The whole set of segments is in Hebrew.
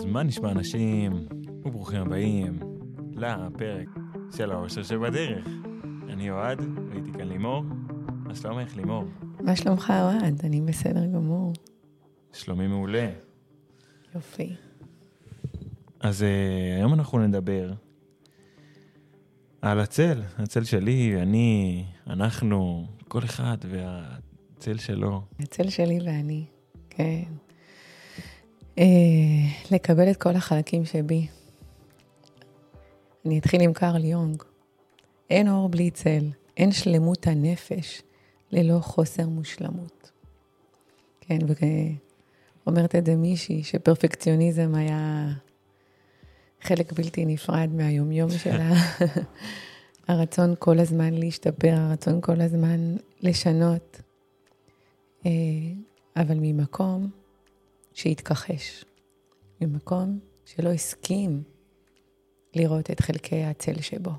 אז מה נשמע אנשים, וברוכים הבאים לפרק של האושר שבדרך. אני אוהד, והייתי כאן לימור. מה שלומך, לימור? מה שלומך, אוהד? אני בסדר גמור. שלומי מעולה. יופי. אז uh, היום אנחנו נדבר על הצל, הצל שלי, אני, אנחנו, כל אחד והצל שלו. הצל שלי ואני, כן. אה, לקבל את כל החלקים שבי. אני אתחיל עם קרל יונג. אין אור בלי צל, אין שלמות הנפש ללא חוסר מושלמות. כן, ואומרת את זה מישהי שפרפקציוניזם היה חלק בלתי נפרד מהיומיום שלה. הרצון כל הזמן להשתפר, הרצון כל הזמן לשנות, אה, אבל ממקום שהתכחש, ממקום שלא הסכים לראות את חלקי הצל שבו.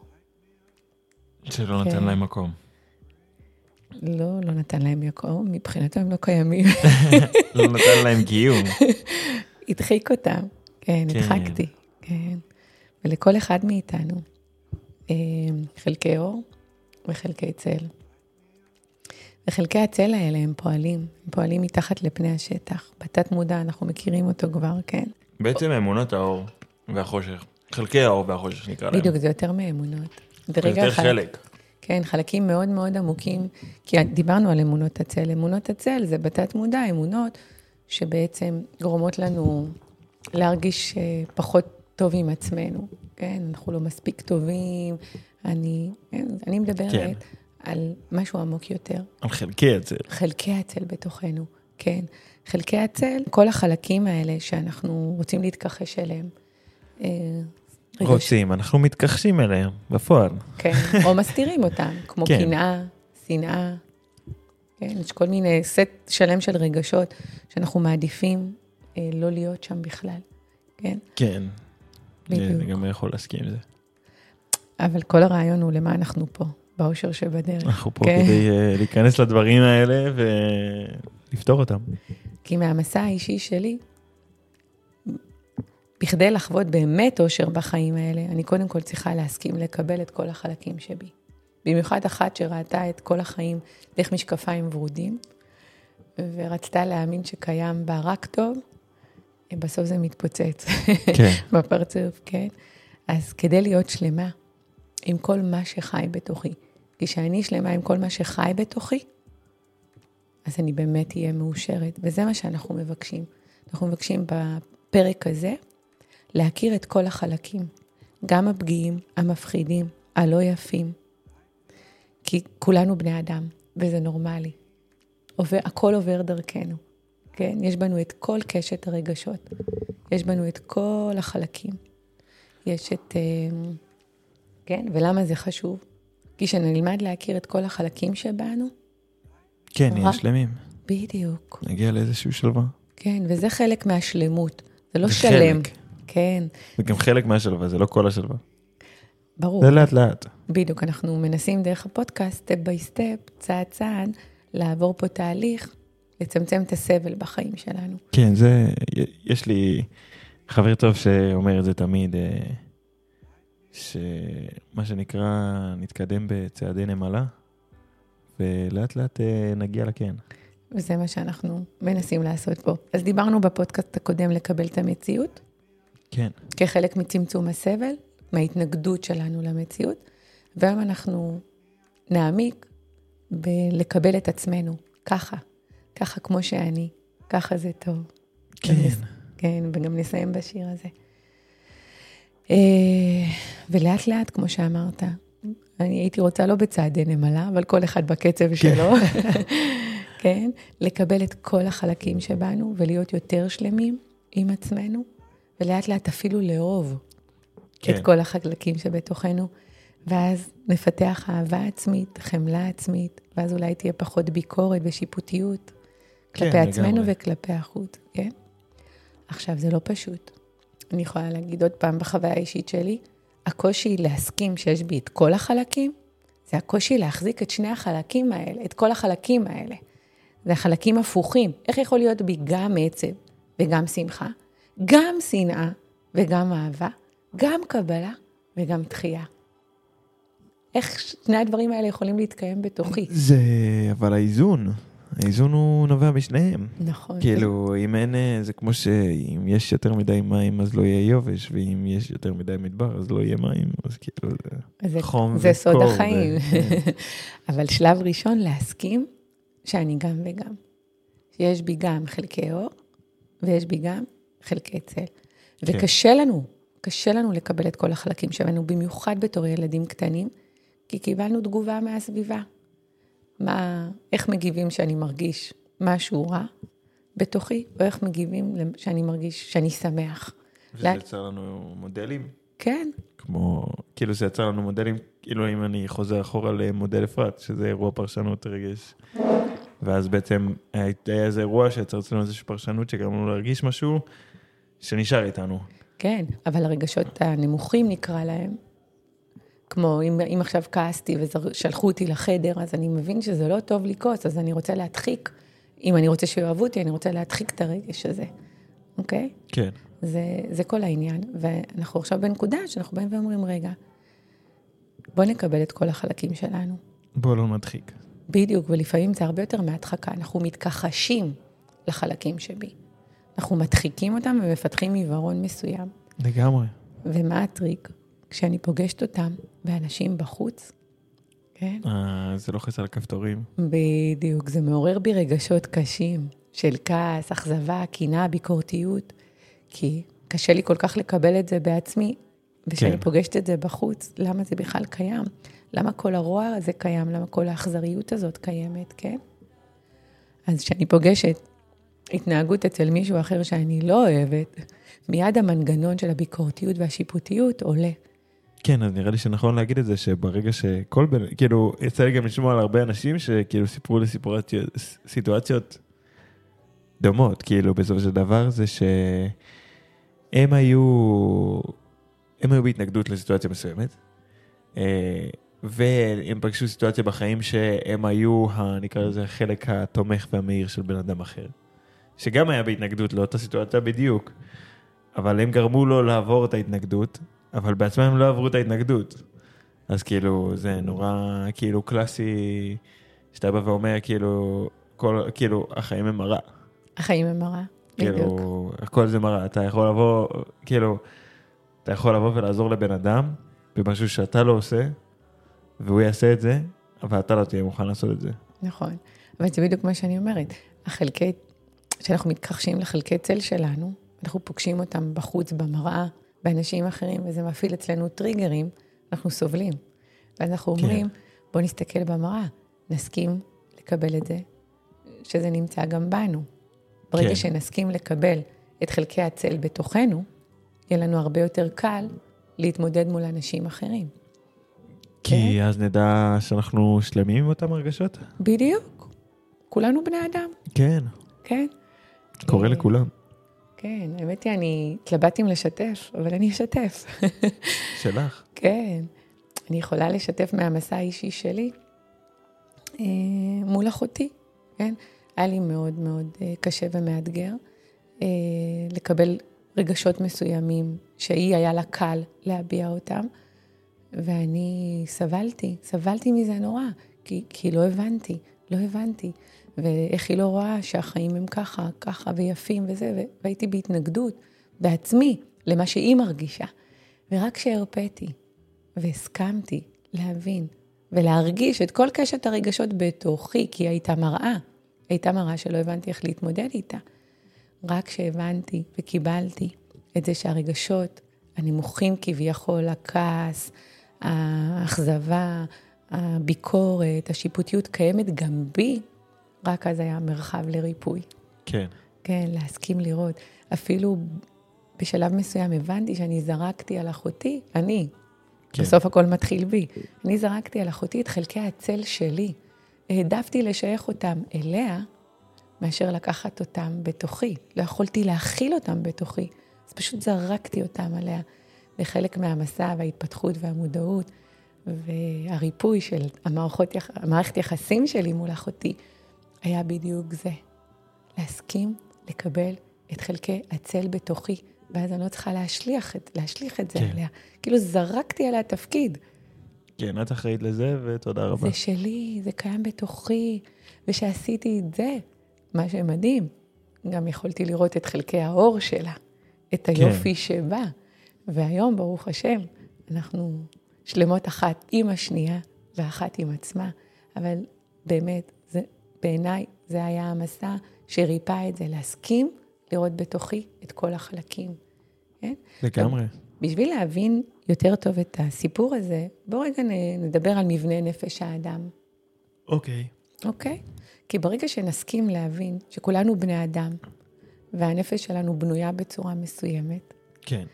שלא נתן כן. להם מקום. לא, לא נתן להם מקום, מבחינתו הם לא קיימים. לא נתן להם קיום. הדחיק אותם, כן, כן. הדחקתי, כן. ולכל אחד מאיתנו, אה, חלקי אור וחלקי צל. וחלקי הצל האלה הם פועלים, הם פועלים מתחת לפני השטח. בתת מודע אנחנו מכירים אותו כבר, כן. בעצם אמונות האור והחושך. חלקי האור והחושך נקרא להם. בדיוק, זה יותר מאמונות. זה יותר אחד- חלק. כן, חלקים מאוד מאוד עמוקים, כי דיברנו על אמונות הצל. אמונות הצל זה בתת מודע, אמונות שבעצם גורמות לנו להרגיש אה, פחות טוב עם עצמנו, כן? אנחנו לא מספיק טובים, אני, כן, אני מדברת כן. על משהו עמוק יותר. על חלקי הצל. חלקי הצל בתוכנו, כן. חלקי הצל, כל החלקים האלה שאנחנו רוצים להתכחש אליהם. אה, רוצים, אנחנו מתכחשים אליהם, בפועל. כן, או מסתירים אותם, כמו כן. קנאה, שנאה. כן, יש כל מיני סט שלם של רגשות שאנחנו מעדיפים אה, לא להיות שם בכלל, כן? כן. בדיוק. אני גם יכול להסכים עם זה. אבל כל הרעיון הוא למה אנחנו פה, באושר שבדרך. אנחנו פה כן. כדי אה, להיכנס לדברים האלה ולפתור אותם. כי מהמסע האישי שלי, בכדי לחוות באמת אושר בחיים האלה, אני קודם כל צריכה להסכים לקבל את כל החלקים שבי. במיוחד אחת שראתה את כל החיים דרך משקפיים ורודים, ורצתה להאמין שקיים בה רק טוב, בסוף זה מתפוצץ כן. בפרצוף, כן? אז כדי להיות שלמה עם כל מה שחי בתוכי, כשאני שלמה עם כל מה שחי בתוכי, אז אני באמת אהיה מאושרת, וזה מה שאנחנו מבקשים. אנחנו מבקשים בפרק הזה להכיר את כל החלקים, גם הפגיעים, המפחידים, הלא יפים, כי כולנו בני אדם, וזה נורמלי. עובר, הכל עובר דרכנו, כן? יש בנו את כל קשת הרגשות, יש בנו את כל החלקים. יש את... אה, כן, ולמה זה חשוב? כי כשנלמד להכיר את כל החלקים שבנו, כן. נהיה שלמים. בדיוק, נגיע לאיזשהו שלווה. כן, וזה חלק מהשלמות. זה לא זה שלם. חלק. כן, זה גם חלק מהשלווה, זה לא כל השלווה. ברור. זה לאט לאט. בדיוק, אנחנו מנסים דרך הפודקאסט, step by step, צעד צעד, לעבור פה תהליך, לצמצם את הסבל בחיים שלנו. כן, זה, יש לי חבר טוב שאומר את זה תמיד, אה, שמה שנקרא, נתקדם בצעדי נמלה, ולאט לאט אה, נגיע לכן. וזה מה שאנחנו מנסים לעשות פה. אז דיברנו בפודקאסט הקודם לקבל את המציאות, כן, כחלק מצמצום הסבל, מההתנגדות שלנו למציאות, והיום אנחנו נעמיק בלקבל את עצמנו, ככה, ככה כמו שאני, ככה זה טוב. כן. כן, וגם נסיים בשיר הזה. אה, ולאט לאט, כמו שאמרת, אני הייתי רוצה לא בצעדי נמלה, אבל כל אחד בקצב שלו, כן? לקבל את כל החלקים שבנו ולהיות יותר שלמים עם עצמנו, ולאט לאט אפילו לאהוב כן. את כל החלקים שבתוכנו, ואז נפתח אהבה עצמית, חמלה עצמית, ואז אולי תהיה פחות ביקורת ושיפוטיות כלפי כן, עצמנו לגמרי. וכלפי החוץ, כן? עכשיו, זה לא פשוט. אני יכולה להגיד עוד פעם בחוויה האישית שלי, הקושי להסכים שיש בי את כל החלקים, זה הקושי להחזיק את שני החלקים האלה, את כל החלקים האלה. זה החלקים הפוכים. איך יכול להיות בי גם עצב וגם שמחה, גם שנאה וגם אהבה, גם קבלה וגם תחייה. איך שני הדברים האלה יכולים להתקיים בתוכי? זה, אבל האיזון, האיזון הוא נובע משניהם. נכון. כאילו, אם אין, אה, זה כמו שאם יש יותר מדי מים אז לא יהיה יובש, ואם יש יותר מדי מדבר אז לא יהיה מים, אז כאילו זה, זה חום זה סוד וקור החיים. ו- אבל שלב ראשון, להסכים שאני גם וגם. שיש בי גם חלקי אור, ויש בי גם חלקי צל. כן. וקשה לנו, קשה לנו לקבל את כל החלקים שלנו, במיוחד בתור ילדים קטנים, כי קיבלנו תגובה מהסביבה. מה, איך מגיבים שאני מרגיש משהו רע בתוכי, או איך מגיבים שאני מרגיש שאני שמח. וזה לא- יצר לנו מודלים, כן, כמו, כאילו זה יצר לנו מודלים, כאילו אם אני חוזר אחורה למודל אפרת, שזה אירוע פרשנות רגש. ואז בעצם היה איזה אירוע שיצר אצלנו איזושהי פרשנות שגרם לנו להרגיש משהו שנשאר איתנו. כן, אבל הרגשות הנמוכים נקרא להם, כמו אם, אם עכשיו כעסתי ושלחו אותי לחדר, אז אני מבין שזה לא טוב לכעוס, אז אני רוצה להדחיק. אם אני רוצה שיאהבו אותי, אני רוצה להדחיק את הרגש הזה, אוקיי? כן. זה, זה כל העניין. ואנחנו עכשיו בנקודה שאנחנו באים ואומרים, רגע, בוא נקבל את כל החלקים שלנו. בוא לא נדחיק. בדיוק, ולפעמים זה הרבה יותר מהדחקה. אנחנו מתכחשים לחלקים שבי. אנחנו מדחיקים אותם ומפתחים עיוורון מסוים. לגמרי. ומה הטריק? כשאני פוגשת אותם באנשים בחוץ, כן? אה, זה לוחץ על הכפתורים. בדיוק, זה מעורר בי רגשות קשים של כעס, אכזבה, קנאה, ביקורתיות, כי קשה לי כל כך לקבל את זה בעצמי, וכשאני כן. פוגשת את זה בחוץ, למה זה בכלל קיים? למה כל הרוע הזה קיים? למה כל האכזריות הזאת קיימת, כן? אז כשאני פוגשת התנהגות אצל מישהו אחר שאני לא אוהבת, מיד המנגנון של הביקורתיות והשיפוטיות עולה. כן, אז נראה לי שנכון להגיד את זה, שברגע שכל בן... כאילו, יצא לי גם לשמוע על הרבה אנשים שכאילו סיפרו לי סיטואציות דומות, כאילו, בסופו של דבר, זה שהם היו... הם היו בהתנגדות לסיטואציה מסוימת, אה, והם פגשו סיטואציה בחיים שהם היו, נקרא לזה, החלק התומך והמהיר של בן אדם אחר. שגם היה בהתנגדות לאותה סיטואציה בדיוק, אבל הם גרמו לו לעבור את ההתנגדות, אבל בעצמם הם לא עברו את ההתנגדות. אז כאילו, זה נורא, כאילו, קלאסי, שאתה בא ואומר, כאילו, כל, כאילו, החיים הם מראה. החיים הם מראה, בדיוק. כאילו, הכל זה מראה. אתה יכול לבוא, כאילו, אתה יכול לבוא ולעזור לבן אדם במשהו שאתה לא עושה, והוא יעשה את זה, אבל אתה לא תהיה מוכן לעשות את זה. נכון. אבל זה בדיוק מה שאני אומרת. החלקי, כשאנחנו מתכחשים לחלקי צל שלנו, אנחנו פוגשים אותם בחוץ, במראה, באנשים אחרים, וזה מפעיל אצלנו טריגרים, אנחנו סובלים. ואז אנחנו כן. אומרים, בוא נסתכל במראה, נסכים לקבל את זה, שזה נמצא גם בנו. ברגע כן. שנסכים לקבל את חלקי הצל בתוכנו, יהיה לנו הרבה יותר קל להתמודד מול אנשים אחרים. כי אז נדע שאנחנו שלמים עם אותם הרגשות? בדיוק. כולנו בני אדם, כן, כן? קורה אה, לכולם. כן, האמת היא, אני התלבטתי אם לשתף, אבל אני אשתף. שלך. כן, אני יכולה לשתף מהמסע האישי שלי אה, מול אחותי, כן? היה לי מאוד מאוד אה, קשה ומאתגר אה, לקבל רגשות מסוימים שהיא היה לה קל להביע אותם, ואני סבלתי, סבלתי מזה נורא, כי, כי לא הבנתי, לא הבנתי. ואיך היא לא רואה שהחיים הם ככה, ככה ויפים וזה, והייתי בהתנגדות בעצמי למה שהיא מרגישה. ורק כשהרפאתי והסכמתי להבין ולהרגיש את כל קשת הרגשות בתוכי, כי היא הייתה מראה, הייתה מראה שלא הבנתי איך להתמודד איתה. רק כשהבנתי וקיבלתי את זה שהרגשות הנמוכים כביכול, הכעס, האכזבה, הביקורת, השיפוטיות קיימת גם בי, רק אז היה מרחב לריפוי. כן. כן, להסכים לראות. אפילו בשלב מסוים הבנתי שאני זרקתי על אחותי, אני, כן. בסוף הכל מתחיל בי, אני זרקתי על אחותי את חלקי הצל שלי. העדפתי לשייך אותם אליה, מאשר לקחת אותם בתוכי. לא יכולתי להכיל אותם בתוכי, אז פשוט זרקתי אותם עליה. וחלק מהמסע וההתפתחות והמודעות והריפוי של המערכות, המערכת יחסים שלי מול אחותי, היה בדיוק זה. להסכים לקבל את חלקי הצל בתוכי, ואז אני לא צריכה להשליך את, להשליך את זה כן. עליה. כאילו זרקתי עליה תפקיד. כן, את אחראית לזה, ותודה רבה. זה שלי, זה קיים בתוכי, ושעשיתי את זה, מה שמדהים, גם יכולתי לראות את חלקי האור שלה, את היופי שבה. והיום, ברוך השם, אנחנו שלמות אחת עם השנייה ואחת עם עצמה. אבל באמת, זה, בעיניי, זה היה המסע שריפא את זה, להסכים לראות בתוכי את כל החלקים. כן? לגמרי. בשביל להבין יותר טוב את הסיפור הזה, בואו רגע נדבר על מבנה נפש האדם, אוקיי. אוקיי? כי ברגע שנסכים להבין שכולנו בני אדם, והנפש שלנו בנויה בצורה מסוימת, כן.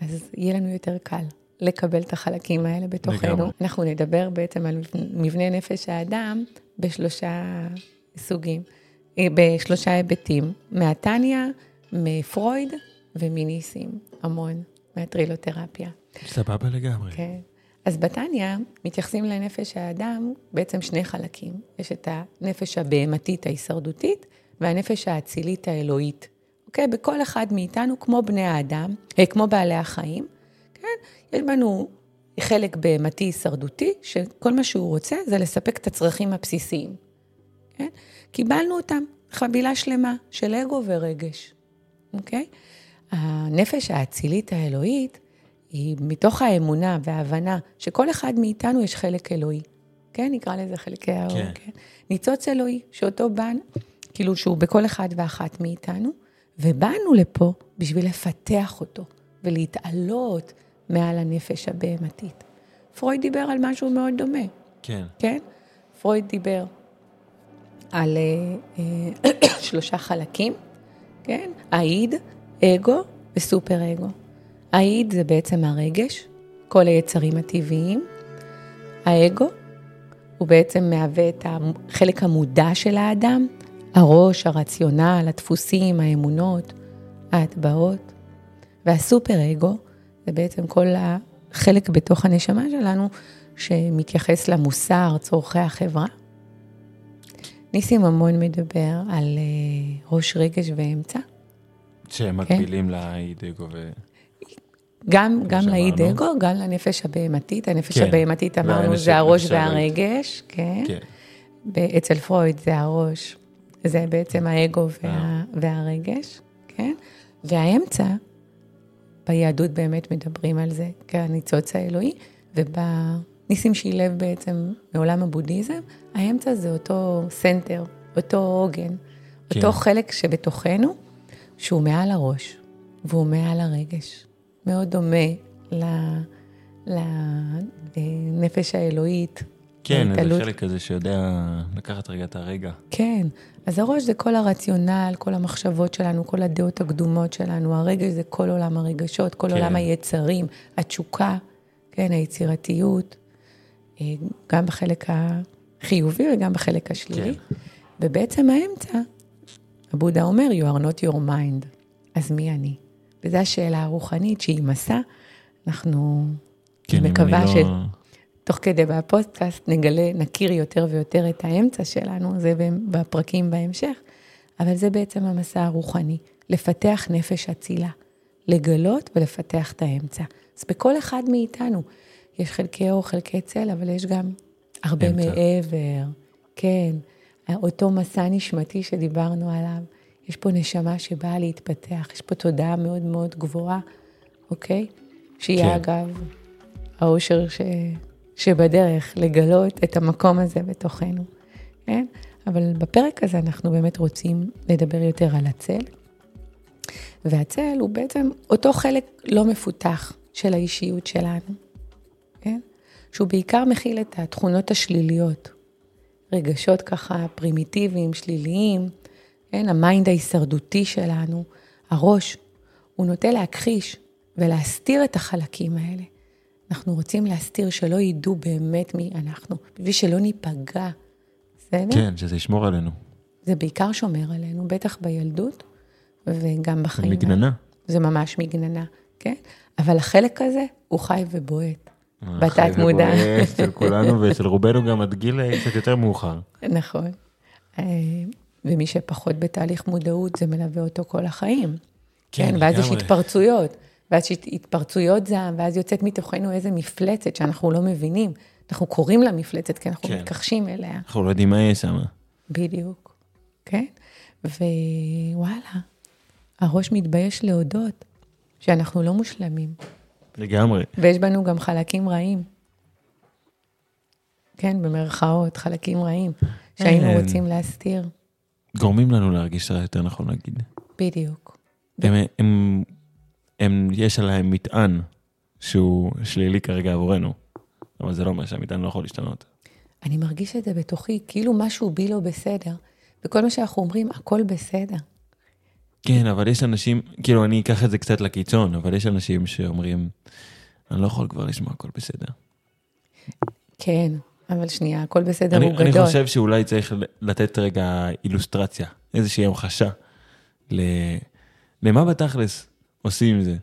אז יהיה לנו יותר קל לקבל את החלקים האלה בתוכנו. לגמרי. אנחנו נדבר בעצם על מבנה נפש האדם בשלושה סוגים, אה, בשלושה היבטים, מהטניה, מפרויד ומניסים, המון, מהטרילותרפיה. סבבה לגמרי. כן. אז בתניא מתייחסים לנפש האדם בעצם שני חלקים. יש את הנפש הבהמתית ההישרדותית והנפש האצילית האלוהית. אוקיי? בכל אחד מאיתנו, כמו בני האדם, אה, כמו בעלי החיים? יש בנו חלק בהמתי הישרדותי, שכל מה שהוא רוצה זה לספק את הצרכים הבסיסיים. כן? קיבלנו אותם, חבילה שלמה של אגו ורגש, אוקיי? הנפש האצילית האלוהית היא מתוך האמונה וההבנה שכל אחד מאיתנו יש חלק אלוהי. כן, נקרא לזה חלקי האור, כן. כן. ניצוץ אלוהי, שאותו בן, כאילו שהוא בכל אחד ואחת מאיתנו, ובאנו לפה בשביל לפתח אותו ולהתעלות מעל הנפש הבהמתית. פרויד דיבר על משהו מאוד דומה, כן. כן? פרויד דיבר על אה, אה, שלושה חלקים, כן? האיד, אגו וסופר אגו. האיד זה בעצם הרגש, כל היצרים הטבעיים. האגו הוא בעצם מהווה את החלק המודע של האדם, הראש, הרציונל, הדפוסים, האמונות, ההטבעות. והסופר אגו זה בעצם כל החלק בתוך הנשמה שלנו שמתייחס למוסר, צורכי החברה. ניסים ממון מדבר על אה, ראש רגש ואמצע. שהם מקבילים לאידגו ו... גם, גם שאמרנו. לאיד אגו, גם לנפש הבהמתית. הנפש כן. הבהמתית אמרנו זה הראש. והרגש, כן. כן. אצל פרויד זה הראש, זה בעצם האגו אה. וה, והרגש, כן? והאמצע, ביהדות באמת מדברים על זה כהניצוץ האלוהי, ובניסים שילב בעצם מעולם הבודהיזם, האמצע זה אותו center, אותו עוגן, כן. אותו חלק שבתוכנו, שהוא מעל הראש, והוא מעל הרגש. מאוד דומה ל- לנפש האלוהית. כן, איזה. חלק כזה שיודע לקחת רגע את הרגע. כן, אז הראש זה כל הרציונל, כל המחשבות שלנו, כל הדעות הקדומות שלנו, הרגש זה כל עולם הרגשות, כל כן. עולם היצרים, התשוקה, כן, היצירתיות, אה, גם בחלק החיובי וגם בחלק השלילי. כן. ובעצם האמצע, הבודה אומר, you are not your mind, אז מי אני? וזו השאלה הרוחנית שהיא מסע, אנחנו כן, מקווה אני ש... תוך כדי בפודקאסט נגלה, נכיר יותר ויותר את האמצע שלנו, זה בפרקים בהמשך, אבל זה בעצם המסע הרוחני, לפתח נפש אצילה, לגלות ולפתח את האמצע. אז בכל אחד מאיתנו יש חלקי אור, חלקי צל, אבל יש גם הרבה אמצע. מעבר, כן, אותו מסע נשמתי שדיברנו עליו, יש פה נשמה שבאה להתפתח, יש פה תודעה מאוד מאוד גבוהה, אוקיי? שהיא כן. אגב האושר ש... שבדרך לגלות את המקום הזה בתוכנו, כן? אבל בפרק הזה אנחנו באמת רוצים לדבר יותר על הצל. והצל הוא בעצם אותו חלק לא מפותח של האישיות שלנו, כן? שהוא בעיקר מכיל את התכונות השליליות, רגשות ככה פרימיטיביים, שליליים, כן? ה mind ההישרדותי שלנו, הראש, הוא נוטה להכחיש ולהסתיר את החלקים האלה. אנחנו רוצים להסתיר שלא ידעו באמת מי אנחנו, בשביל שלא ניפגע. בסדר? כן, שזה ישמור עלינו. זה בעיקר שומר עלינו, בטח בילדות וגם בחיים. מגננה. זה ממש מגננה, כן? אבל החלק הזה הוא חי ובועט. בתת חי מודע. ובועט אצל כולנו ואצל רובנו גם עד גיל אה, קצת יותר מאוחר. נכון. אה, ומי שפחות בתהליך מודעות, זה מלווה אותו כל החיים. כן, כן, ואז יש. התפרצויות, ואז יש התפרצויות זעם, ואז יוצאת מתוכנו איזה מפלצת שאנחנו לא מבינים. אנחנו קוראים לה מפלצת, כי אנחנו כן. מתכחשים אליה. אנחנו לא יודעים מה יש שם. בדיוק, כן? ווואלה, הראש מתבייש להודות שאנחנו לא מושלמים, לגמרי. ויש בנו גם חלקים רעים. כן, במרכאות, חלקים רעים, שהיינו כן. רוצים להסתיר. גורמים לנו להרגיש רע יותר נכון להגיד. בדיוק. הם, הם, הם, יש עליהם מטען שהוא שלילי כרגע עבורנו, אבל זה לא אומר שהמטען לא יכול להשתנות. אני מרגיש את זה בתוכי, כאילו משהו בי לא בסדר, וכל מה שאנחנו אומרים, הכל בסדר. כן, אבל יש אנשים, כאילו אני אקח את זה קצת לקיצון, אבל יש אנשים שאומרים, אני לא יכול כבר לשמוע הכל בסדר. כן, אבל שנייה, הכל בסדר, אני, הוא אני גדול. חושב שאולי צריך לתת רגע אילוסטרציה, איזושהי המחשה, ל... למה בתכלס עושים עם זה.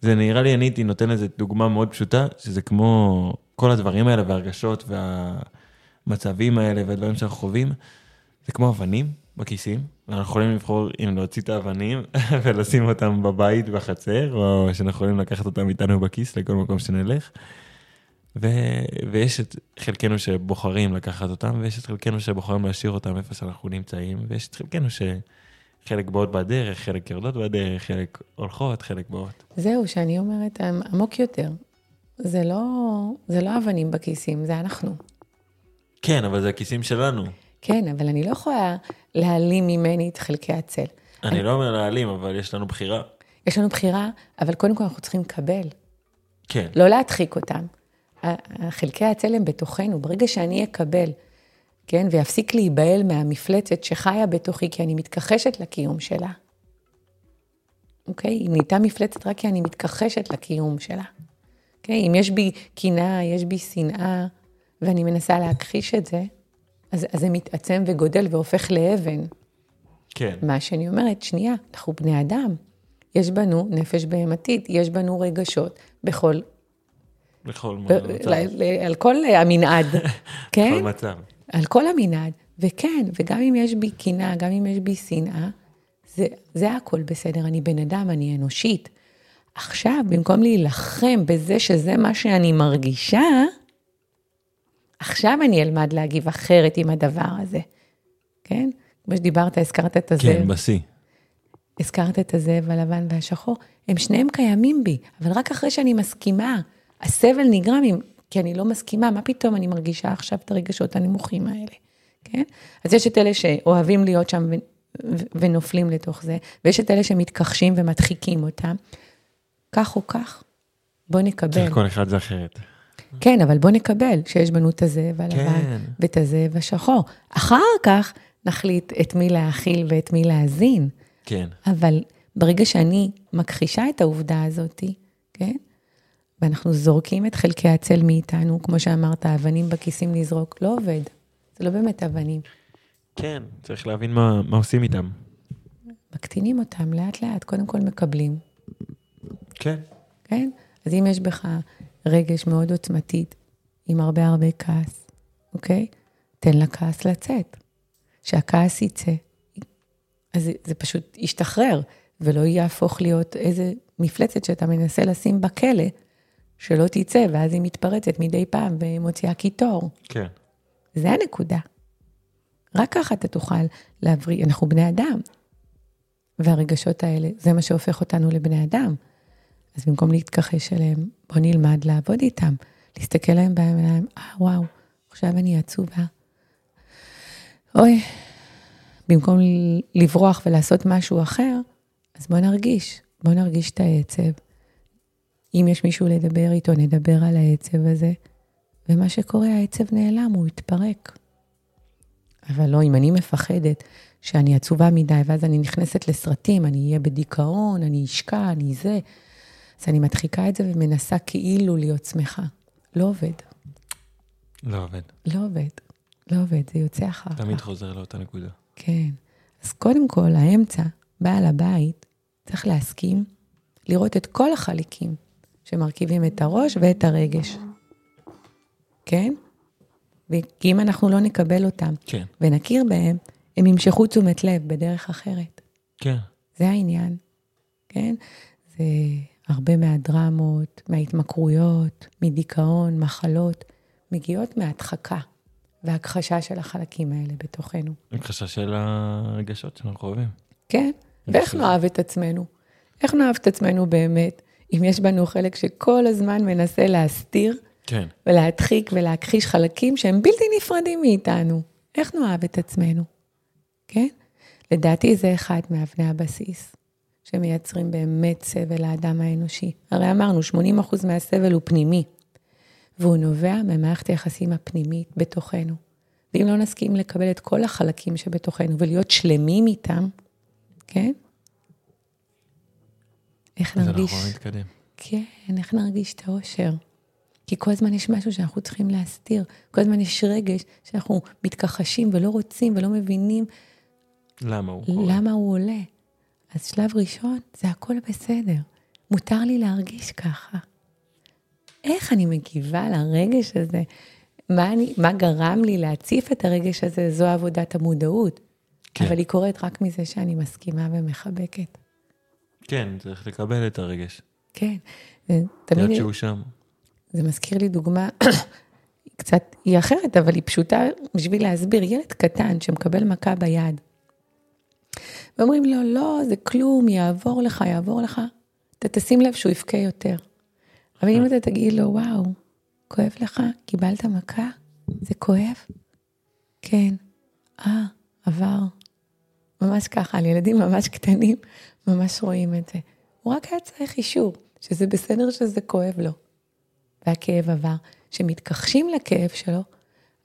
זה נראה לי, אני הייתי נותן לזה דוגמה מאוד פשוטה, שזה כמו כל הדברים האלה והרגשות והמצבים האלה והדברים שאנחנו חווים, זה כמו אבנים בכיסים, ואנחנו יכולים לבחור אם להוציא את האבנים ולשים אותם בבית בחצר, או שאנחנו יכולים לקחת אותם איתנו בכיס לכל מקום שנלך. ו- ויש את חלקנו שבוחרים לקחת אותם, ויש את חלקנו שבוחרים להשאיר אותם איפה שאנחנו נמצאים, ויש את חלקנו שחלק באות בדרך, חלק יורדות בדרך, חלק הולכות, חלק באות. זהו, שאני אומרת, עמוק יותר. זה לא, זה לא אבנים בכיסים, זה אנחנו. כן, אבל זה הכיסים שלנו. כן, אבל אני לא יכולה להעלים ממני את חלקי הצל. אני לא אומר להעלים, אבל יש לנו בחירה. יש לנו בחירה, אבל קודם כל אנחנו צריכים לקבל, כן. לא להדחיק אותם. חלקי הצל הם בתוכנו, ברגע שאני אקבל, כן, ויפסיק להיבהל מהמפלצת שחיה בתוכי, כי אני מתכחשת לקיום שלה. אוקיי? היא נהייתה מפלצת רק כי אני מתכחשת לקיום שלה. אוקיי? אם יש בי קנאה, יש בי שנאה, ואני מנסה להכחיש את זה, אז, אז זה מתעצם וגודל והופך לאבן. כן. מה שאני אומרת, שנייה, אנחנו בני אדם. יש בנו נפש בהמתית, יש בנו רגשות בכל, בכל ב, מצב. על כל המנעד, כן? בכל מצב. על כל המנעד. וכן, וגם אם יש בי קנאה, גם אם יש בי שנאה, זה, זה הכל בסדר, אני בן אדם, אני אנושית. עכשיו, במקום להילחם בזה שזה מה שאני מרגישה, עכשיו אני אלמד להגיב אחרת עם הדבר הזה, כן? כמו שדיברת, הזכרת את הזאב. כן, בשיא. הזכרת את הזאב הלבן והשחור, הם שניהם קיימים בי, אבל רק אחרי שאני מסכימה. הסבל נגרם אם, כי אני לא מסכימה, מה פתאום אני מרגישה עכשיו את הרגשות הנמוכים האלה, כן? אז יש את אלה שאוהבים להיות שם ו- ו- ונופלים לתוך זה, ויש את אלה שמתכחשים ומדחיקים אותם. כך או כך, בוא נקבל. צריך כל אחד זה אחרת. כן, אבל בוא נקבל שיש בנו את הזאב הלבן כן. ואת הזאב השחור. אחר כך נחליט את מי להאכיל ואת מי להזין. כן. אבל ברגע שאני מכחישה את העובדה הזאת, כן? ואנחנו זורקים את חלקי הצל מאיתנו, כמו שאמרת, אבנים בכיסים לזרוק, לא עובד. זה לא באמת אבנים. כן, צריך להבין מה, מה עושים איתם. מקטינים אותם לאט-לאט, קודם כל מקבלים, כן. כן? אז אם יש בך רגש מאוד עוצמתית, עם הרבה הרבה כעס, אוקיי? תן לכעס לצאת. שהכעס יצא, אז זה, זה פשוט ישתחרר, ולא יהפוך להיות איזה מפלצת שאתה מנסה לשים בכלא, שלא תצא, ואז היא מתפרצת מדי פעם ומוציאה קיטור. כן. זה הנקודה. רק ככה אתה תוכל להבריא, אנחנו בני אדם. והרגשות האלה, זה מה שהופך אותנו לבני אדם. אז במקום להתכחש אליהם, בוא נלמד לעבוד איתם, להסתכל להם בעיניים, אה, וואו, עכשיו אני עצובה. אוי, במקום לברוח ולעשות משהו אחר, אז בוא נרגיש, בוא נרגיש את העצב. אם יש מישהו לדבר איתו, נדבר על העצב הזה. ומה שקורה, העצב נעלם, הוא התפרק. אבל לא, אם אני מפחדת שאני עצובה מדי, ואז אני נכנסת לסרטים, אני אהיה בדיכאון, אני אשקע, אני זה, אז אני מדחיקה את זה ומנסה כאילו להיות שמחה. לא עובד, לא עובד. לא עובד, לא עובד, זה יוצא אחר כך. תמיד חוזר לאותה נקודה. כן. אז קודם כל, האמצע, בעל הבית, צריך להסכים לראות את כל החליקים שמרכיבים את הראש ואת הרגש. כן? כי אם אנחנו לא נקבל אותם כן. ונכיר בהם, הם ימשכו תשומת לב בדרך אחרת. כן. זה העניין, כן? זה הרבה מהדרמות, מההתמכרויות, מדיכאון, מחלות, מגיעות מהדחקה והכחשה של החלקים האלה בתוכנו. הכחשה של הרגשות שאנחנו חווים. כן? ואיך נאהב את עצמנו? איך נאהב את עצמנו באמת, אם יש בנו חלק שכל הזמן מנסה להסתיר כן. ולהדחיק ולהכחיש חלקים שהם בלתי נפרדים מאיתנו? איך נאהב את עצמנו? כן? לדעתי זה אחד מאבני הבסיס שמייצרים באמת סבל לאדם האנושי. הרי אמרנו, 80% מהסבל הוא פנימי, והוא נובע ממערכת היחסים הפנימית בתוכנו. ואם לא נסכים לקבל את כל החלקים שבתוכנו ולהיות שלמים איתם, כן? איך נרגיש... אנחנו לא נתקדם. כן, איך נרגיש את האושר? כי כל הזמן יש משהו שאנחנו צריכים להסתיר, כל הזמן יש רגש שאנחנו מתכחשים ולא רוצים ולא מבינים למה הוא קורה? למה הוא עולה. אז שלב ראשון, זה הכל בסדר. מותר לי להרגיש ככה. איך אני מגיבה לרגש הזה? מה, אני, מה גרם לי להציף את הרגש הזה? זו עבודת המודעות. כן. אבל היא קורית רק מזה שאני מסכימה ומחבקת. כן, צריך לקבל את הרגש. כן. תמיד, שהוא שם. זה מזכיר לי דוגמה, קצת, היא אחרת, אבל היא פשוטה בשביל להסביר. ילד קטן שמקבל מכה ביד, ואומרים לו, לא, זה כלום, יעבור לך, יעבור לך. אתה תשים לב שהוא יבכה יותר. אבל אם אתה תגיד לו, וואו, כואב לך? קיבלת מכה? זה כואב? כן. אה, עבר. ממש ככה, על ילדים ממש קטנים, ממש רואים את זה. הוא רק היה צריך אישור, שזה בסדר שזה כואב לו. והכאב עבר. כשמתכחשים לכאב שלו,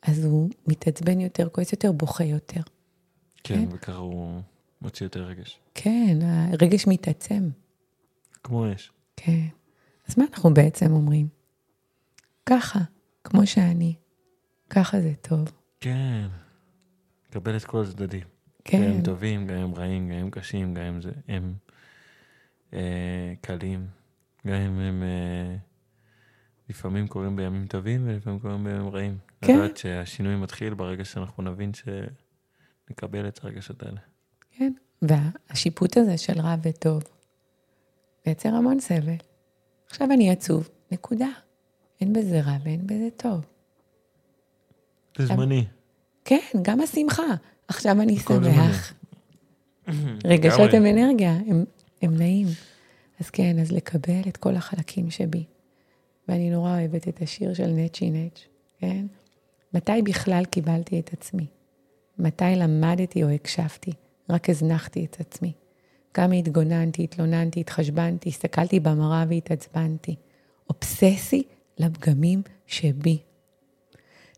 אז הוא מתעצבן יותר, כועס יותר, בוכה יותר. כן, וככה הוא מוציא יותר רגש. כן, הרגש מתעצם. כמו אש. כן. אז מה אנחנו בעצם אומרים? ככה, כמו שאני, ככה זה טוב. כן. קבל את כל הצדדים. גם כן, הם טובים, גם הם רעים, גם הם קשים, גם זה- הם אה, קלים, גם אם הם אה, לפעמים קורים בימים טובים ולפעמים קורים בימים רעים. כן. לדעת שהשינוי מתחיל ברגע שאנחנו נבין שנקבל את הרגשות האלה. כן. והשיפוט הזה של רע וטוב מייצר המון סבל. עכשיו אני עצוב, נקודה. אין בזה רע ואין בזה טוב. זה זמני. כן, גם השמחה. עכשיו אני שמח. רגשות. הם אנרגיה, הם, הם נעים. אז כן, אז לקבל את כל החלקים שבי. ואני נורא אוהבת את השיר של נצ'י נץ', כן? מתי בכלל קיבלתי את עצמי? מתי למדתי או הקשבתי? רק הזנחתי את עצמי. כמה התגוננתי, התלוננתי, התחשבנתי, הסתכלתי במראה והתעצבנתי. אובססי לפגמים שבי.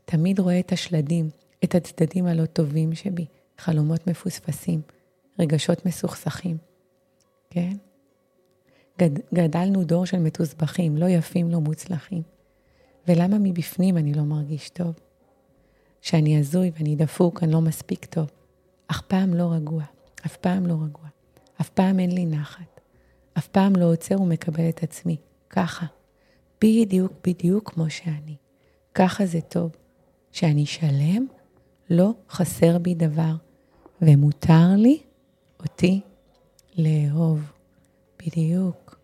תמיד רואה את השלדים, את הצדדים הלא טובים שבי, חלומות מפוספסים, רגשות מסוכסכים, כן? גד, גדלנו דור של מתוסבכים, לא יפים, לא מוצלחים. ולמה מבפנים אני לא מרגיש טוב? שאני הזוי ואני דפוק, אני לא מספיק טוב. אף פעם לא רגוע, אף פעם לא רגוע. אף פעם אין לי נחת. אף פעם לא עוצר ומקבל את עצמי. ככה. בדיוק, בדיוק כמו שאני. ככה זה טוב. שאני שלם, לא חסר בי דבר, ומותר לי אותי לאהוב. בדיוק.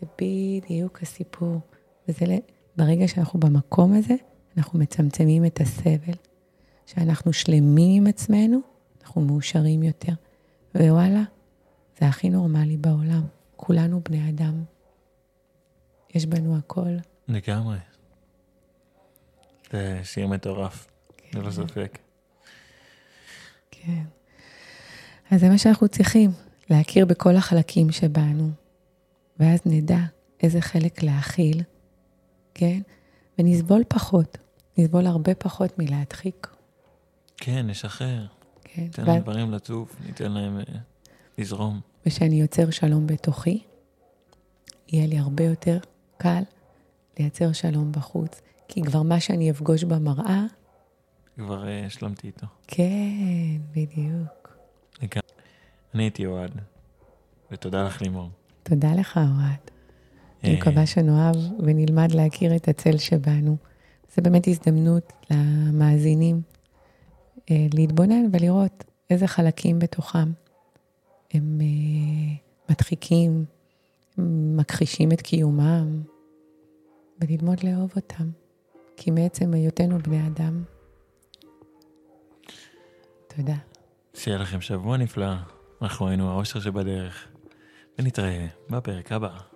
זה בדיוק הסיפור. וזה ברגע שאנחנו במקום הזה, אנחנו מצמצמים את הסבל. כשאנחנו שלמים עם עצמנו, אנחנו מאושרים יותר. ווואלה, זה הכי נורמלי בעולם. כולנו בני אדם. יש בנו הכל. לגמרי. זה שיר מטורף, ללא ספק. כן. אז זה מה שאנחנו צריכים, להכיר בכל החלקים שבנו, ואז נדע איזה חלק להכיל, כן? ונסבול פחות, נסבול הרבה פחות מלהדחיק, כן, נשחרר. כן? ניתן ו- להם דברים לצוף, ניתן להם אה, לזרום. ושאני יוצר שלום בתוכי, יהיה לי הרבה יותר קל לייצר שלום בחוץ. כי כבר מה שאני אפגוש במראה, כבר אה, השלמתי איתו. כן, בדיוק. אני הייתי אוהד, ותודה לך לימור. תודה לך, אוהד. אני אה, מקווה שנאהב ונלמד להכיר את הצל שבנו. זו באמת הזדמנות למאזינים אה, להתבונן ולראות איזה חלקים בתוכם הם מדחיקים, מכחישים את קיומם, וללמוד לאהוב אותם, כי מעצם היותנו בני אדם. תודה. שיהיה לכם שבוע נפלא. אנחנו היינו האושר שבדרך, ונתראה בפרק הבא.